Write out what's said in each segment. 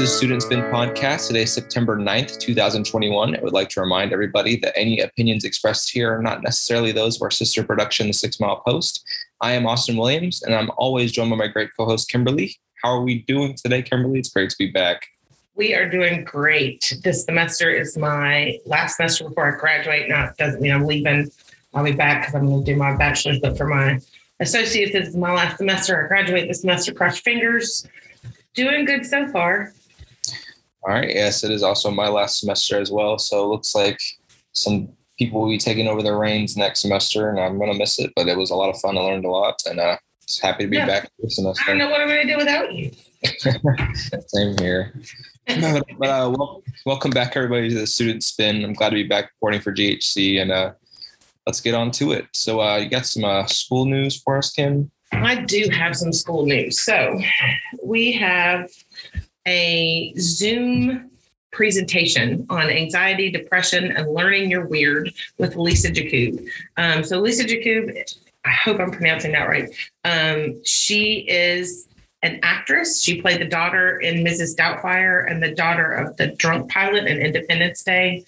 To the Students Spin podcast. Today is September 9th, 2021. I would like to remind everybody that any opinions expressed here are not necessarily those of our sister production, The Six Mile Post. I am Austin Williams, and I'm always joined by my great co host, Kimberly. How are we doing today, Kimberly? It's great to be back. We are doing great. This semester is my last semester before I graduate. Now, it doesn't mean I'm leaving. I'll be back because I'm going to do my bachelor's, but for my associates, this is my last semester. I graduate this semester. Cross fingers. Doing good so far. All right. Yes, it is also my last semester as well. So it looks like some people will be taking over the reins next semester, and I'm going to miss it. But it was a lot of fun. I learned a lot, and uh, just happy to be Yeah. back this semester. I don't know what I'm going to do without you. Same here. but uh, wel- welcome back, everybody, to the Student Spin. I'm glad to be back reporting for GHC, and uh, let's get on to it. So, uh, you got some uh, school news for us, Kim? I do have some school news. So we have a Zoom presentation on anxiety, depression, and learning you're weird with Lisa Jakub. Um, so Lisa Jakub, I hope I'm pronouncing that right. Um, she is an actress. She played the daughter in Mrs. Doubtfire and the daughter of the drunk pilot in Independence Day.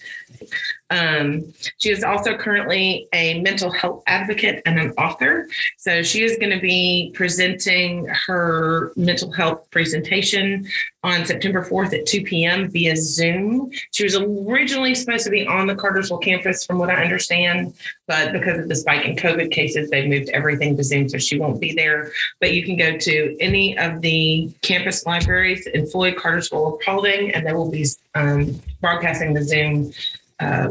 Um, she is also currently a mental health advocate and an author. So she is going to be presenting her mental health presentation on September 4th at 2 p.m. via Zoom. She was originally supposed to be on the Cartersville campus, from what I understand, but because of the spike in COVID cases, they've moved everything to Zoom, so she won't be there. But you can go to any of the campus libraries in Floyd, Cartersville, Paulding, and they will be um, broadcasting the Zoom uh,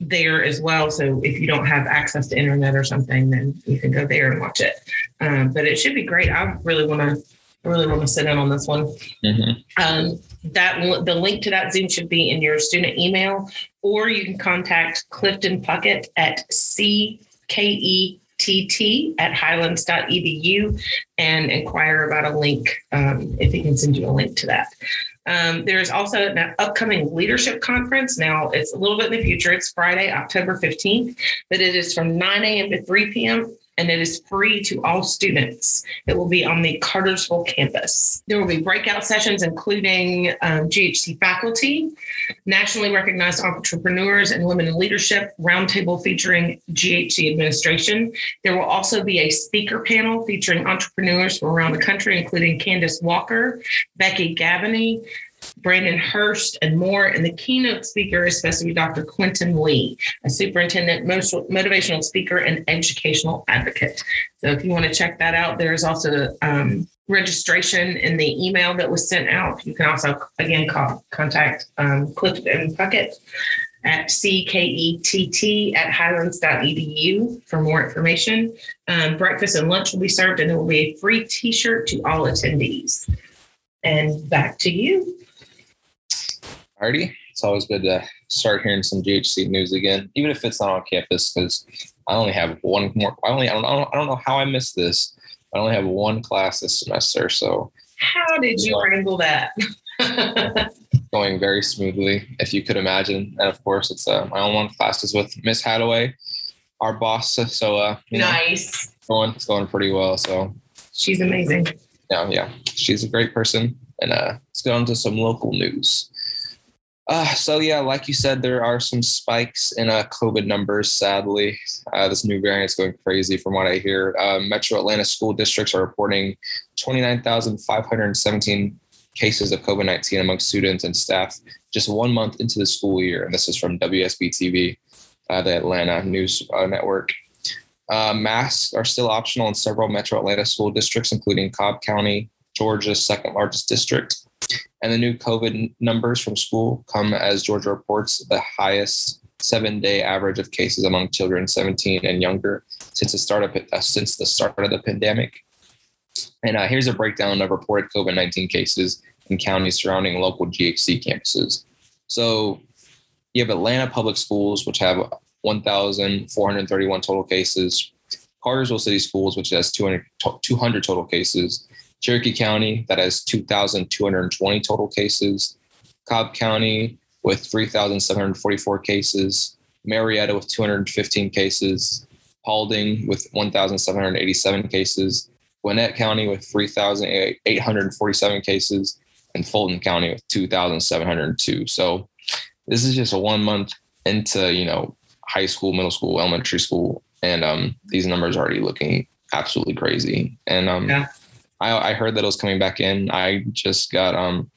there as well. So if you don't have access to internet or something, then you can go there and watch it. Um, but it should be great. I really want to, I really want to sit in on this one. Mm-hmm. Um, that the link to that Zoom should be in your student email, or you can contact Clifton Puckett at CKETT at highlands.edu and inquire about a link um, if he can send you a link to that. Um, there is also an upcoming leadership conference. Now, it's a little bit in the future. It's Friday, October 15th, but it is from 9 a.m. to 3 p.m. and it is free to all students. It will be on the Cartersville campus. There will be breakout sessions, including um, GHC faculty, nationally recognized entrepreneurs, and women in leadership, roundtable featuring GHC administration. There will also be a speaker panel featuring entrepreneurs from around the country, including Candace Walker, Becky Gavany, Brandon Hurst, and more. And the keynote speaker is supposed to be Dr. Quentin Lee, a superintendent, motivational speaker, and educational advocate. So if you want to check that out, there is also um, registration in the email that was sent out. You can also, again, call, contact um, Clifton Puckett at CKETT at highlands.edu for more information. Um, breakfast and lunch will be served, and there will be a free t shirt to all attendees. And back to you. Alrighty. It's always good to start hearing some GHC news again, even if it's not on campus, because I only have one more. I only I don't, I don't I don't know how I missed this. I only have one class this semester, so How did you wrangle that? going very smoothly, if you could imagine. And of course, it's uh, my own one classes with Miss Hadaway, our boss. So uh, you know, nice. going it's going pretty well. So She's amazing. yeah, yeah, she's a great person. And uh, let's get on to some local news. Uh, so yeah, like you said, there are some spikes in uh, COVID numbers. Sadly, uh, this new variant is going crazy. From what I hear, uh, Metro Atlanta school districts are reporting 29,517 cases of COVID 19 among students and staff just one month into the school year. And this is from WSB TV, uh, the Atlanta news uh, network. Uh, masks are still optional in several Metro Atlanta school districts, including Cobb County, Georgia's second largest district. And the new COVID numbers from school come as Georgia reports the highest seven day average of cases among children 17 and younger since the start of uh, since the start of the pandemic. And uh, here's a breakdown of reported COVID 19 cases in counties surrounding local GHC campuses. So you have Atlanta Public Schools, which have 1,431 total cases. Cartersville City Schools, which has 200, 200 total cases. Cherokee County, that has 2,220 total cases. Cobb County with 3,744 cases. Marietta with 215 cases. Paulding with 1,787 cases. Gwinnett County with 3,847 cases. and Fulton County with 2,702. So this is just a one month into, you know, high school, middle school, elementary school. And um, these numbers are already looking absolutely crazy. And um, yeah. I, I heard that it was coming back in. I just got um,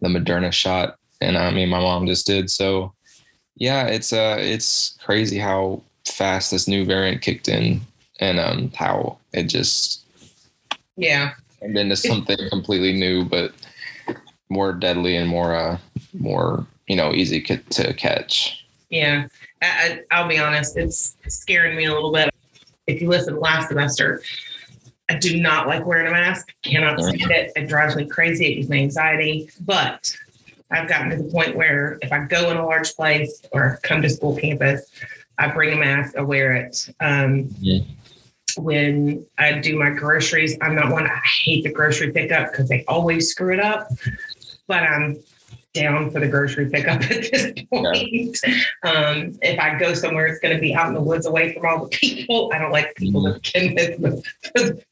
the Moderna shot and I mean, my mom just did. So yeah, it's uh, it's crazy how fast this new variant kicked in and um, how it just yeah and then into something completely new, but more deadly and more uh more you know easy to catch. Yeah, I, I'll be honest, it's scaring me a little bit. If you listen last semester, I do not like wearing a mask. Cannot stand it. It drives me crazy. It gives me anxiety. But I've gotten to the point where if I go in a large place or come to school campus, I bring a mask, I wear it. Um, yeah when I do my groceries. I'm not one, I hate the grocery pickup because they always screw it up, but I'm down for the grocery pickup at this point. Yeah. Um, if I go somewhere, it's going to be out in the woods away from all the people. I don't like people mm-hmm. begin with,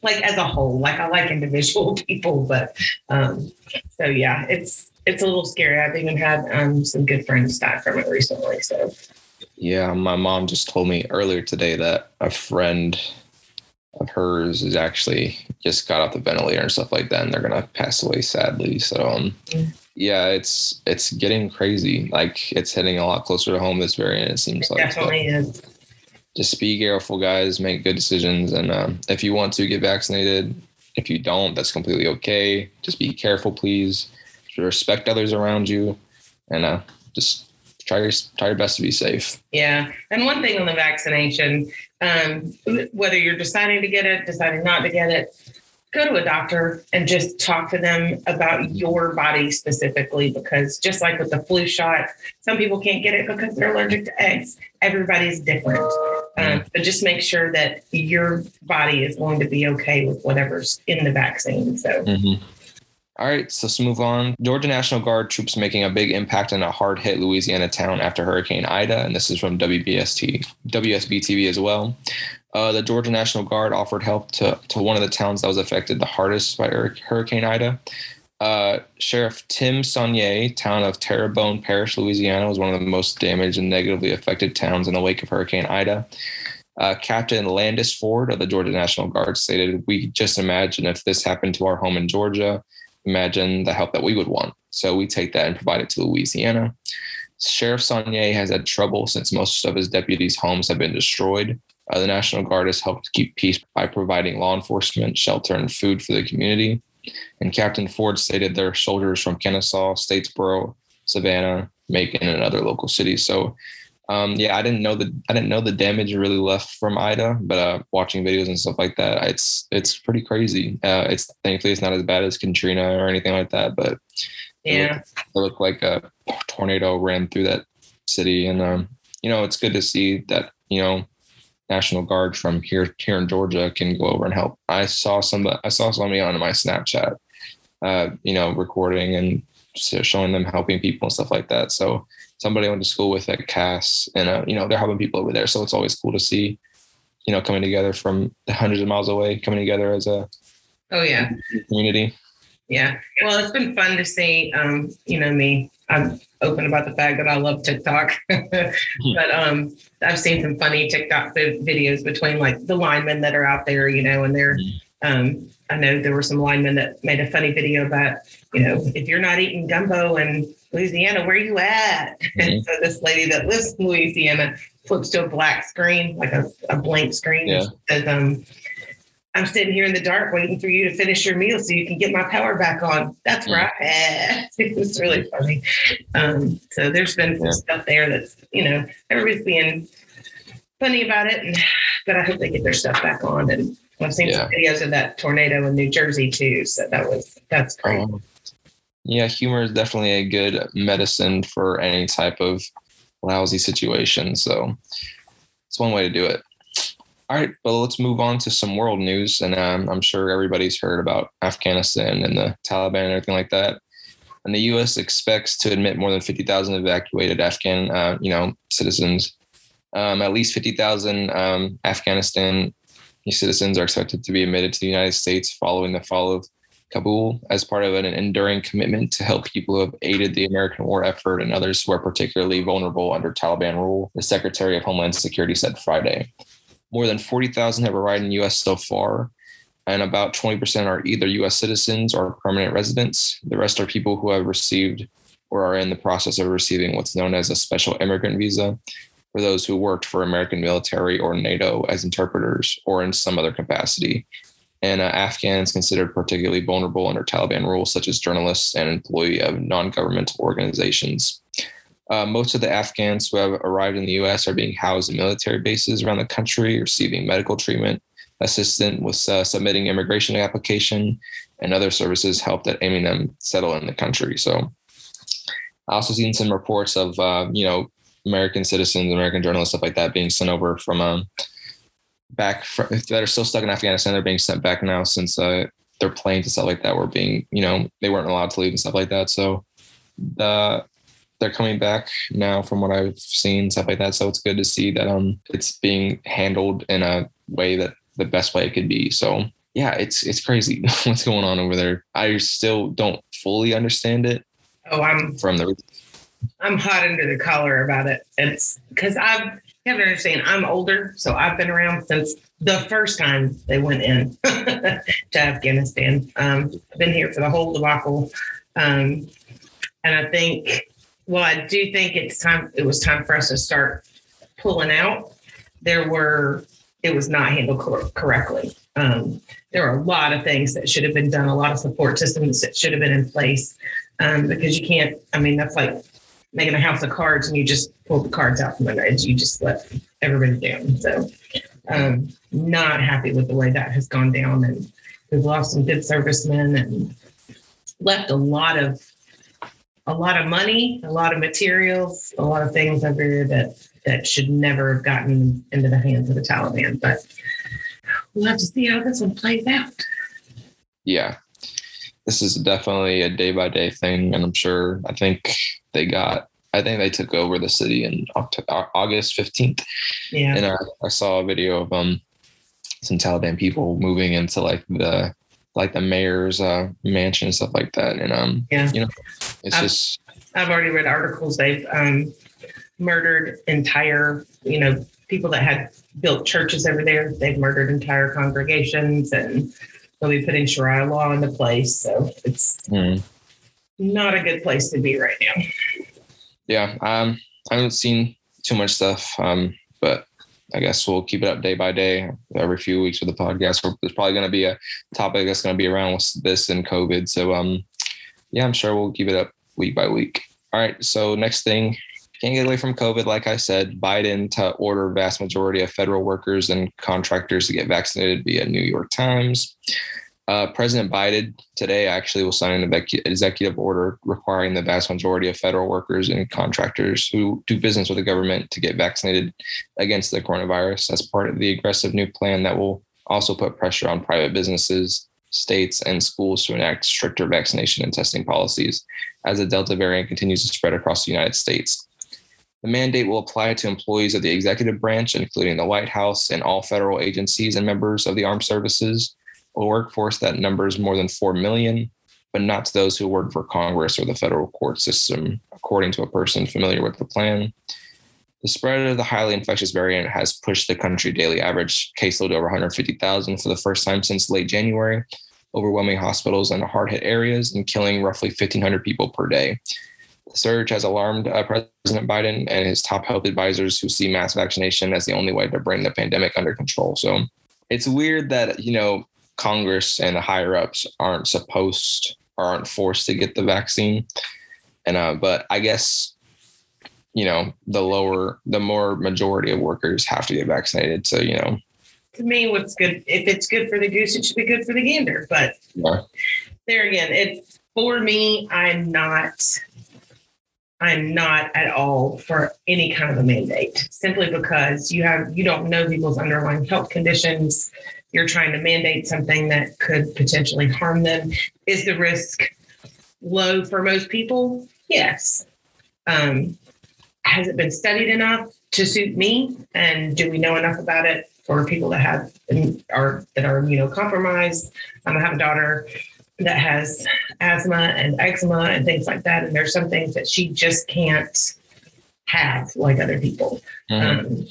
like as a whole, like I like individual people, but um, so yeah, it's, it's a little scary. I've even had um, some good friends die from it recently. So yeah, my mom just told me earlier today that a friend of hers is actually just got off the ventilator and stuff like that, and they're gonna pass away sadly. So um, yeah, it's it's getting crazy. Like it's hitting a lot closer to home this variant. It seems it like definitely is. Just be careful, guys. Make good decisions, and um, if you want to get vaccinated, if you don't, that's completely okay. Just be careful, please. Respect others around you, and uh, just try your try your best to be safe. Yeah, and one thing on the vaccination, um, whether you're deciding to get it, deciding not to get it, go to a doctor and just talk to them about your body specifically. Because just like with the flu shot, some people can't get it because they're allergic to eggs. Everybody's different. Um, but just make sure that your body is going to be okay with whatever's in the vaccine. So. Mm-hmm. All right, so let's move on. Georgia National Guard troops making a big impact in a hard hit Louisiana town after Hurricane Ida, and this is from WBST, WSB TV as well. Uh, the Georgia National Guard offered help to, to one of the towns that was affected the hardest by Hurricane Ida. Uh, Sheriff Tim Soignet, town of Terrebonne Parish, Louisiana, was one of the most damaged and negatively affected towns in the wake of Hurricane Ida. Uh, Captain Landis Ford of the Georgia National Guard stated, We just imagine if this happened to our home in Georgia, imagine the help that we would want. So we take that and provide it to Louisiana. Sheriff Soignet has had trouble since most of his deputies' homes have been destroyed. Uh, the National Guard has helped keep peace by providing law enforcement, shelter, and food for the community. And Captain Ford stated there are soldiers from Kennesaw, Statesboro, Savannah, Macon, and other local cities. So um, yeah, I didn't know the I didn't know the damage really left from Ida, but uh, watching videos and stuff like that, it's it's pretty crazy. Uh, it's thankfully it's not as bad as Katrina or anything like that, but yeah, it looked, like a tornado ran through that city, and um, you know it's good to see that you know National Guard from here here in Georgia can go over and help. I saw some I saw somebody on my Snapchat, uh, you know, recording and showing them helping people and stuff like that. So somebody I went to school with at Cass, and uh, you know they're helping people over there. So it's always cool to see, you know, coming together from hundreds of miles away, coming together as a oh yeah community. Yeah, well, it's been fun to see. Um, you know me, I'm open about the fact that I love TikTok, but um, I've seen some funny TikTok videos between like the linemen that are out there, you know, and they're. Mm-hmm. Um, I know there were some linemen that made a funny video about, you know, if you're not eating gumbo and Louisiana, where you at? Mm-hmm. And so this lady that lives in Louisiana flips to a black screen, like a, a blank screen. Yeah. says, um, I'm sitting here in the dark waiting for you to finish your meal so you can get my power back on. That's right. It was really funny. Um, so there's been some yeah. stuff there that's, you know, everybody's being funny about it. And, but I hope they get their stuff back on. And I've seen yeah. some videos of that tornado in New Jersey too. So that was, that's great. Um, yeah, humor is definitely a good medicine for any type of lousy situation. So it's one way to do it. All right, but let's move on to some world news. And um, I'm sure everybody's heard about Afghanistan and the Taliban and everything like that. And the U.S. expects to admit more than 50,000 evacuated Afghan, uh, you know, citizens. Um, at least 50,000 um, Afghanistan citizens are expected to be admitted to the United States following the fall of Kabul as part of an enduring commitment to help people who have aided the American war effort and others who are particularly vulnerable under Taliban rule, the Secretary of Homeland Security said Friday. More than 40,000 have arrived in the U.S. so far, and about 20% are either U.S. citizens or permanent residents. The rest are people who have received or are in the process of receiving what's known as a special immigrant visa for those who worked for American military or NATO as interpreters or in some other capacity and uh, Afghans considered particularly vulnerable under Taliban rules, such as journalists and employee of non-governmental organizations. Uh, most of the Afghans who have arrived in the U.S. are being housed in military bases around the country, receiving medical treatment, assistance with uh, submitting immigration application, and other services help that aiming them settle in the country. So, I also seen some reports of uh, you know American citizens, American journalists, stuff like that, being sent over from um, back from, that are still stuck in Afghanistan. They're being sent back now since uh, their planes and stuff like that were being, you know, they weren't allowed to leave and stuff like that. So the they're coming back now from what I've seen, stuff like that. So it's good to see that um it's being handled in a way that the best way it could be. So yeah, it's it's crazy what's going on over there. I still don't fully understand it. Oh, I'm from the I'm hot under the collar about it. It's because I've you have to understand, I'm older, so I've been around since the first time they went in to Afghanistan. Um, I've been here for the whole debacle. Um, and I think, well, I do think it's time, it was time for us to start pulling out. There were, it was not handled cor- correctly. Um, there are a lot of things that should have been done, a lot of support systems that should have been in place um, because you can't, I mean, that's like making a house of cards and you just pull the cards out from under it. You just let everybody down. So um, not happy with the way that has gone down. And we've lost some good servicemen and left a lot of a lot of money, a lot of materials, a lot of things over there that that should never have gotten into the hands of the Taliban. But we'll have to see how this one plays out. Yeah. This is definitely a day by day thing. And I'm sure I think they got I think they took over the city in October, August 15th. Yeah. And I, I saw a video of um some Taliban people moving into like the like the mayor's uh, mansion and stuff like that. And um yeah, you know, it's I've, just I've already read articles. They've um murdered entire, you know, people that had built churches over there. They've murdered entire congregations and they'll be putting Sharia law into place. So it's hmm not a good place to be right now. yeah, um, I haven't seen too much stuff, um, but I guess we'll keep it up day by day, every few weeks with the podcast. There's probably going to be a topic that's going to be around this and COVID. So, um, yeah, I'm sure we'll keep it up week by week. All right. So next thing, can't get away from COVID. Like I said, Biden to order vast majority of federal workers and contractors to get vaccinated via New York Times. Uh, President Biden today actually will sign an executive order requiring the vast majority of federal workers and contractors who do business with the government to get vaccinated against the coronavirus as part of the aggressive new plan that will also put pressure on private businesses, states, and schools to enact stricter vaccination and testing policies as the Delta variant continues to spread across the United States. The mandate will apply to employees of the executive branch, including the White House and all federal agencies and members of the armed services workforce that numbers more than 4 million, but not to those who work for Congress or the federal court system, according to a person familiar with the plan. The spread of the highly infectious variant has pushed the country daily average caseload over 150,000 for the first time since late January, overwhelming hospitals in hard hit areas and killing roughly 1,500 people per day. The surge has alarmed uh, President Biden and his top health advisors who see mass vaccination as the only way to bring the pandemic under control. So it's weird that, you know, Congress and the higher ups aren't supposed or aren't forced to get the vaccine. And uh, but I guess you know the lower, the more majority of workers have to get vaccinated. So you know, To me, what's good, if it's good for the goose, it should be good for the gander. But yeah, there again, it's for me, I'm not. I'm not at all for any kind of a mandate simply because you have you don't know people's underlying health conditions you're trying to mandate something that could potentially harm them. Is the risk low for most people? Yes. Um, has it been studied enough to suit me? And do we know enough about it for people that have are that are immunocompromised? Um, I have a daughter that has asthma and eczema and things like that. And there's some things that she just can't have like other people. Mhm. Um,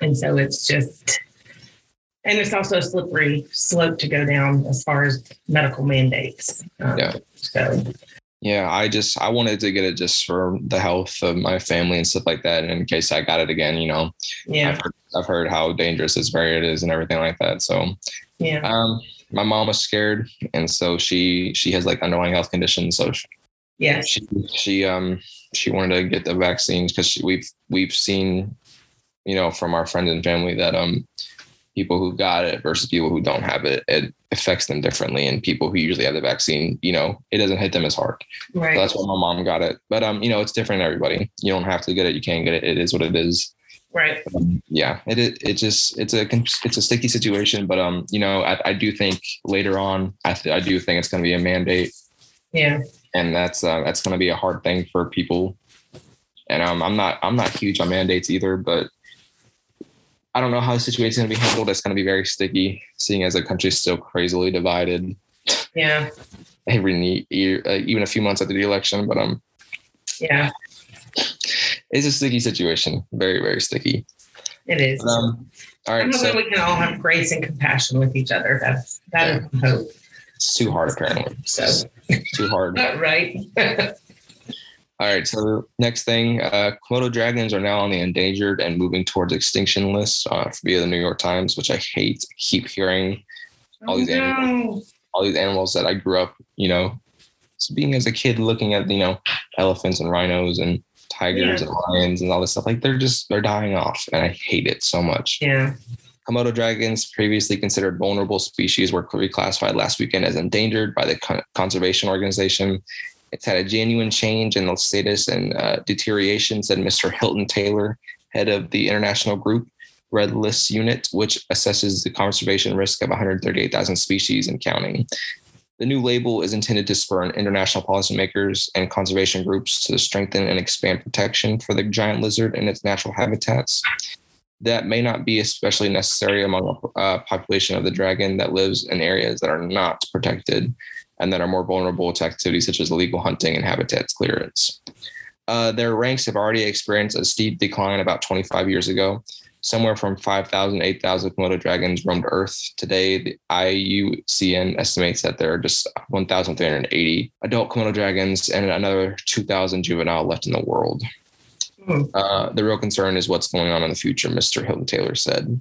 and so it's just, and it's also a slippery slope to go down as far as medical mandates. Um, Yeah. So, Yeah, I just I wanted to get it just for the health of my family and stuff like that. And in case I got it again, you know, yeah, I've heard I've heard how dangerous this variant is and everything like that. So yeah, um my mom was scared and so she she has like underlying health conditions. So yes, she she um she wanted to get the vaccines because we've we've seen, you know, from our friends and family that um people who got it versus people who don't have it, it affects them differently. And people who usually have the vaccine, you know, it doesn't hit them as hard. So right. that's why my mom got it. But um, you know, it's different in everybody. You don't have to get it. You can't get it. It is what it is. Right. Um, yeah, it it, it just it's a it's a sticky situation. But um, you know, I, I do think later on, I th- I do think it's going to be a mandate, Yeah. and that's uh, that's going to be a hard thing for people. And um, I'm not I'm not huge on mandates either, but I don't know how the situation is going to be handled. It's going to be very sticky, seeing as the country's still crazily divided Yeah. every year, uh, even a few months after the election. But um, Yeah. It's a sticky situation, very very sticky. It is. Um, all I'm hoping so we can all have grace and compassion with each other. That's that is the hope. it's too hard apparently. So It's too hard. right. All right, so next thing, uh, Komodo dragons are now on the endangered and moving towards extinction list uh, via the New York Times, which I hate. Keep hearing All these Oh, no. all these animals that I grew up, you know, being as a kid looking at you know elephants and rhinos and tigers Yeah. and lions and all this stuff, like they're just they're dying off, and I hate it so much. Yeah. Komodo dragons, previously considered vulnerable species, were reclassified last weekend as endangered by the Con- conservation organization. It's had a genuine change in the status and uh, deterioration, said Mr. Hilton Taylor, head of the international group Red List Unit, which assesses the conservation risk of 138,000 species and counting. The new label is intended to spur international policymakers and conservation groups to strengthen and expand protection for the giant lizard and its natural habitats that may not be especially necessary among a population of the dragon that lives in areas that are not protected and that are more vulnerable to activities such as illegal hunting and habitats clearance. Uh, their ranks have already experienced a steep decline about 25 years ago. Somewhere from 5,000 8,000 Komodo dragons roamed Earth. Today, the IUCN estimates that there are just 1,380 adult Komodo dragons and another 2,000 juvenile left in the world. Hmm. Uh, the real concern is what's going on in the future, Mr. Hilton Taylor said.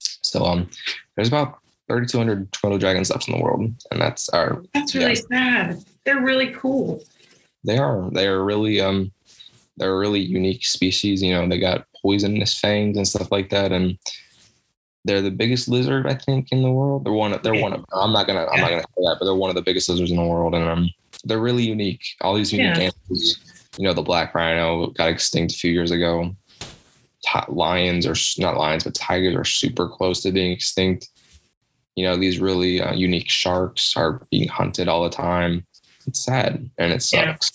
So um, there's about 3,200 Komodo dragons left in the world, and that's our. That's really sad. They're really cool. They are they are really um, they're a really unique species. You know, they got poisonous fangs and stuff like that, and they're the biggest lizard I think in the world. They're one. Of, they're one of. I'm not gonna. I'm not gonna say that, but they're one of the biggest lizards in the world, and um, they're really unique. All these unique Yeah. animals. You know, the black rhino got extinct a few years ago. Lions are not lions, but tigers are super close to being extinct. You know, these really uh, unique sharks are being hunted all the time. It's sad and it sucks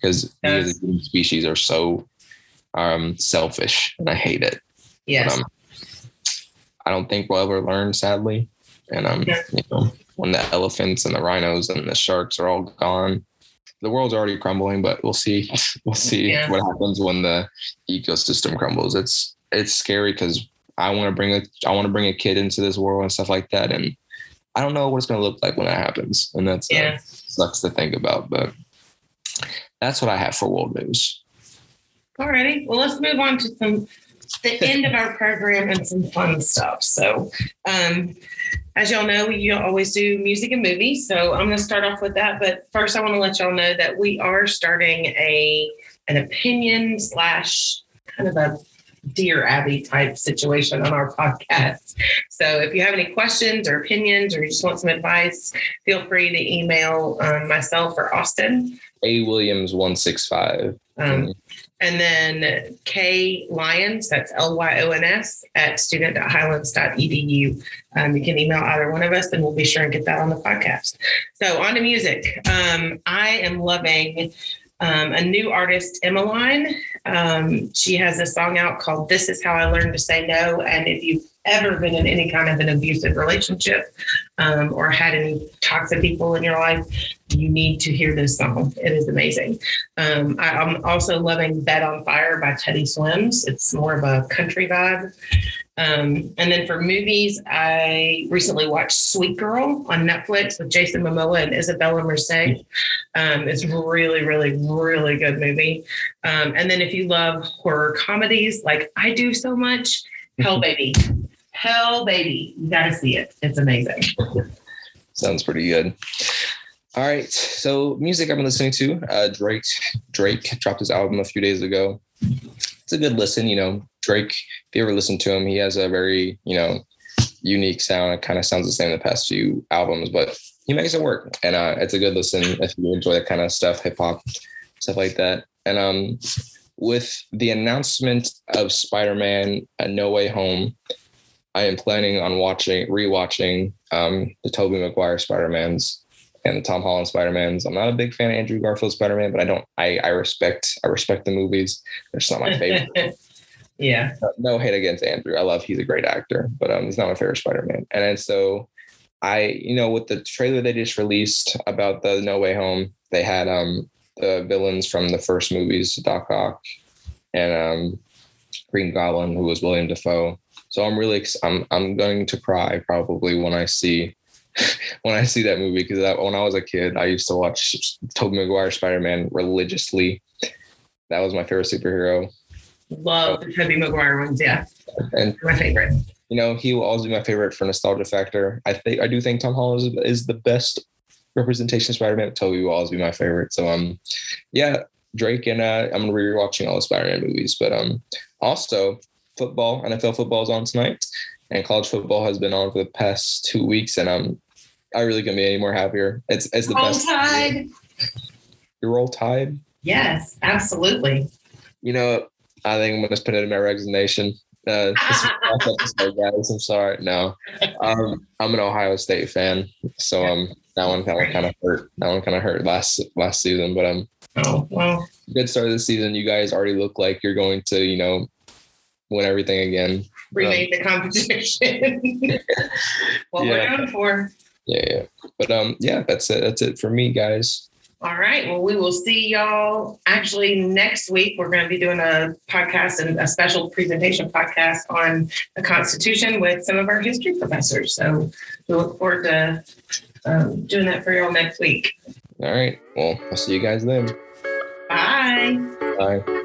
because we as a human species are so um, selfish, and I hate it. Yes. But, um, I don't think we'll ever learn, sadly. And um, Yeah. you know, when the elephants and the rhinos and the sharks are all gone, the world's already crumbling. But we'll see. We'll see Yeah. what happens when the ecosystem crumbles. It's it's scary because I want to bring a I want to bring a kid into this world and stuff like that, and I don't know what it's going to look like when that happens. And that's uh, sucks to think about, but that's what I have for world news. Alrighty. Well, let's move on to some the end of our program and some fun stuff. So, um, as y'all know, we always do music and movies. So I'm going to start off with that. But first, I want to let y'all know that we are starting a an opinion slash kind of a Dear Abby type situation on our podcast. So if you have any questions or opinions or you just want some advice, feel free to email um, myself or Austin. A Williams one six five. Um, and then K Lyons, that's L Y O N S, at student.highlands.edu. Um, you can email either one of us and we'll be sure and get that on the podcast. So, on to music. Um, I am loving um, a new artist, Emeline. Um, she has a song out called This Is How I Learned to Say No. And if you've ever been in any kind of an abusive relationship um, or had any toxic people in your life, you need to hear this song. It is amazing. Um, I, am also loving Bed on Fire by Teddy Swims. It's more of a country vibe. Um, and then for movies, I recently watched Sweet Girl on Netflix with Jason Momoa and Isabella Merced. Um, it's really, really, really good movie. Um, and then if you love horror comedies like I do so much, Hell Baby. Hell Baby. You got to see it. It's amazing. Sounds pretty good. All right. So music I've been listening to, uh, Drake. Drake dropped his album a few days ago. It's a good listen. You know, Drake. If you ever listen to him, he has a very you know unique sound. It kind of sounds the same in the past few albums, but he makes it work, and uh, it's a good listen if you enjoy that kind of stuff, hip hop stuff like that. And um, with the announcement of Spider-Man: No Way Home, I am planning on watching, rewatching um, the Tobey Maguire Spider-Mans and the Tom Holland Spider-Mans. I'm not a big fan of Andrew Garfield Spider-Man, but I don't I, I respect I respect the movies. They're just not my favorite. yeah. No hate against Andrew. I love he's a great actor, but um he's not my favorite Spider-Man. And then so I, you know, with the trailer they just released about the No Way Home, they had um the villains from the first movies, Doc Ock and um Green Goblin, who was William Dafoe. So I'm really I'm I'm going to cry probably when I see when I see that movie because when I was a kid, I used to watch Tobey Maguire Spider Man religiously. That was my favorite superhero. Love the Tobey Maguire ones, yeah. And my favorite. You know, he will always be my favorite for nostalgia factor. I think I do think Tom Holland is, is the best representation of Spider Man. Tobey will always be my favorite. So um, yeah, Drake and uh, I'm gonna be rewatching all the Spider Man movies. But um, also football, NFL football is on tonight, and college football has been on for the past two weeks, and I'm I really couldn't be any more happier. It's it's the roll best. Tide. You roll tide. Yes, absolutely. You know, I think I'm gonna put it in my resignation. Uh, episode, guys. I'm sorry. No, um, I'm an Ohio State fan, so um, that one kind of kind of hurt. That one kind of hurt last last season, but um, oh well, good start of the season. You guys already look like you're going to, you know, win everything again. Remake um, the competition. what yeah. we're going for yeah, yeah. But um, yeah, that's it. That's it for me, guys. All right. Well, we will see y'all actually next week. We're going to be doing a podcast and a special presentation podcast on the Constitution with some of our history professors. So we look forward to um, doing that for y'all next week. All right. Well, I'll see you guys then. Bye. Bye.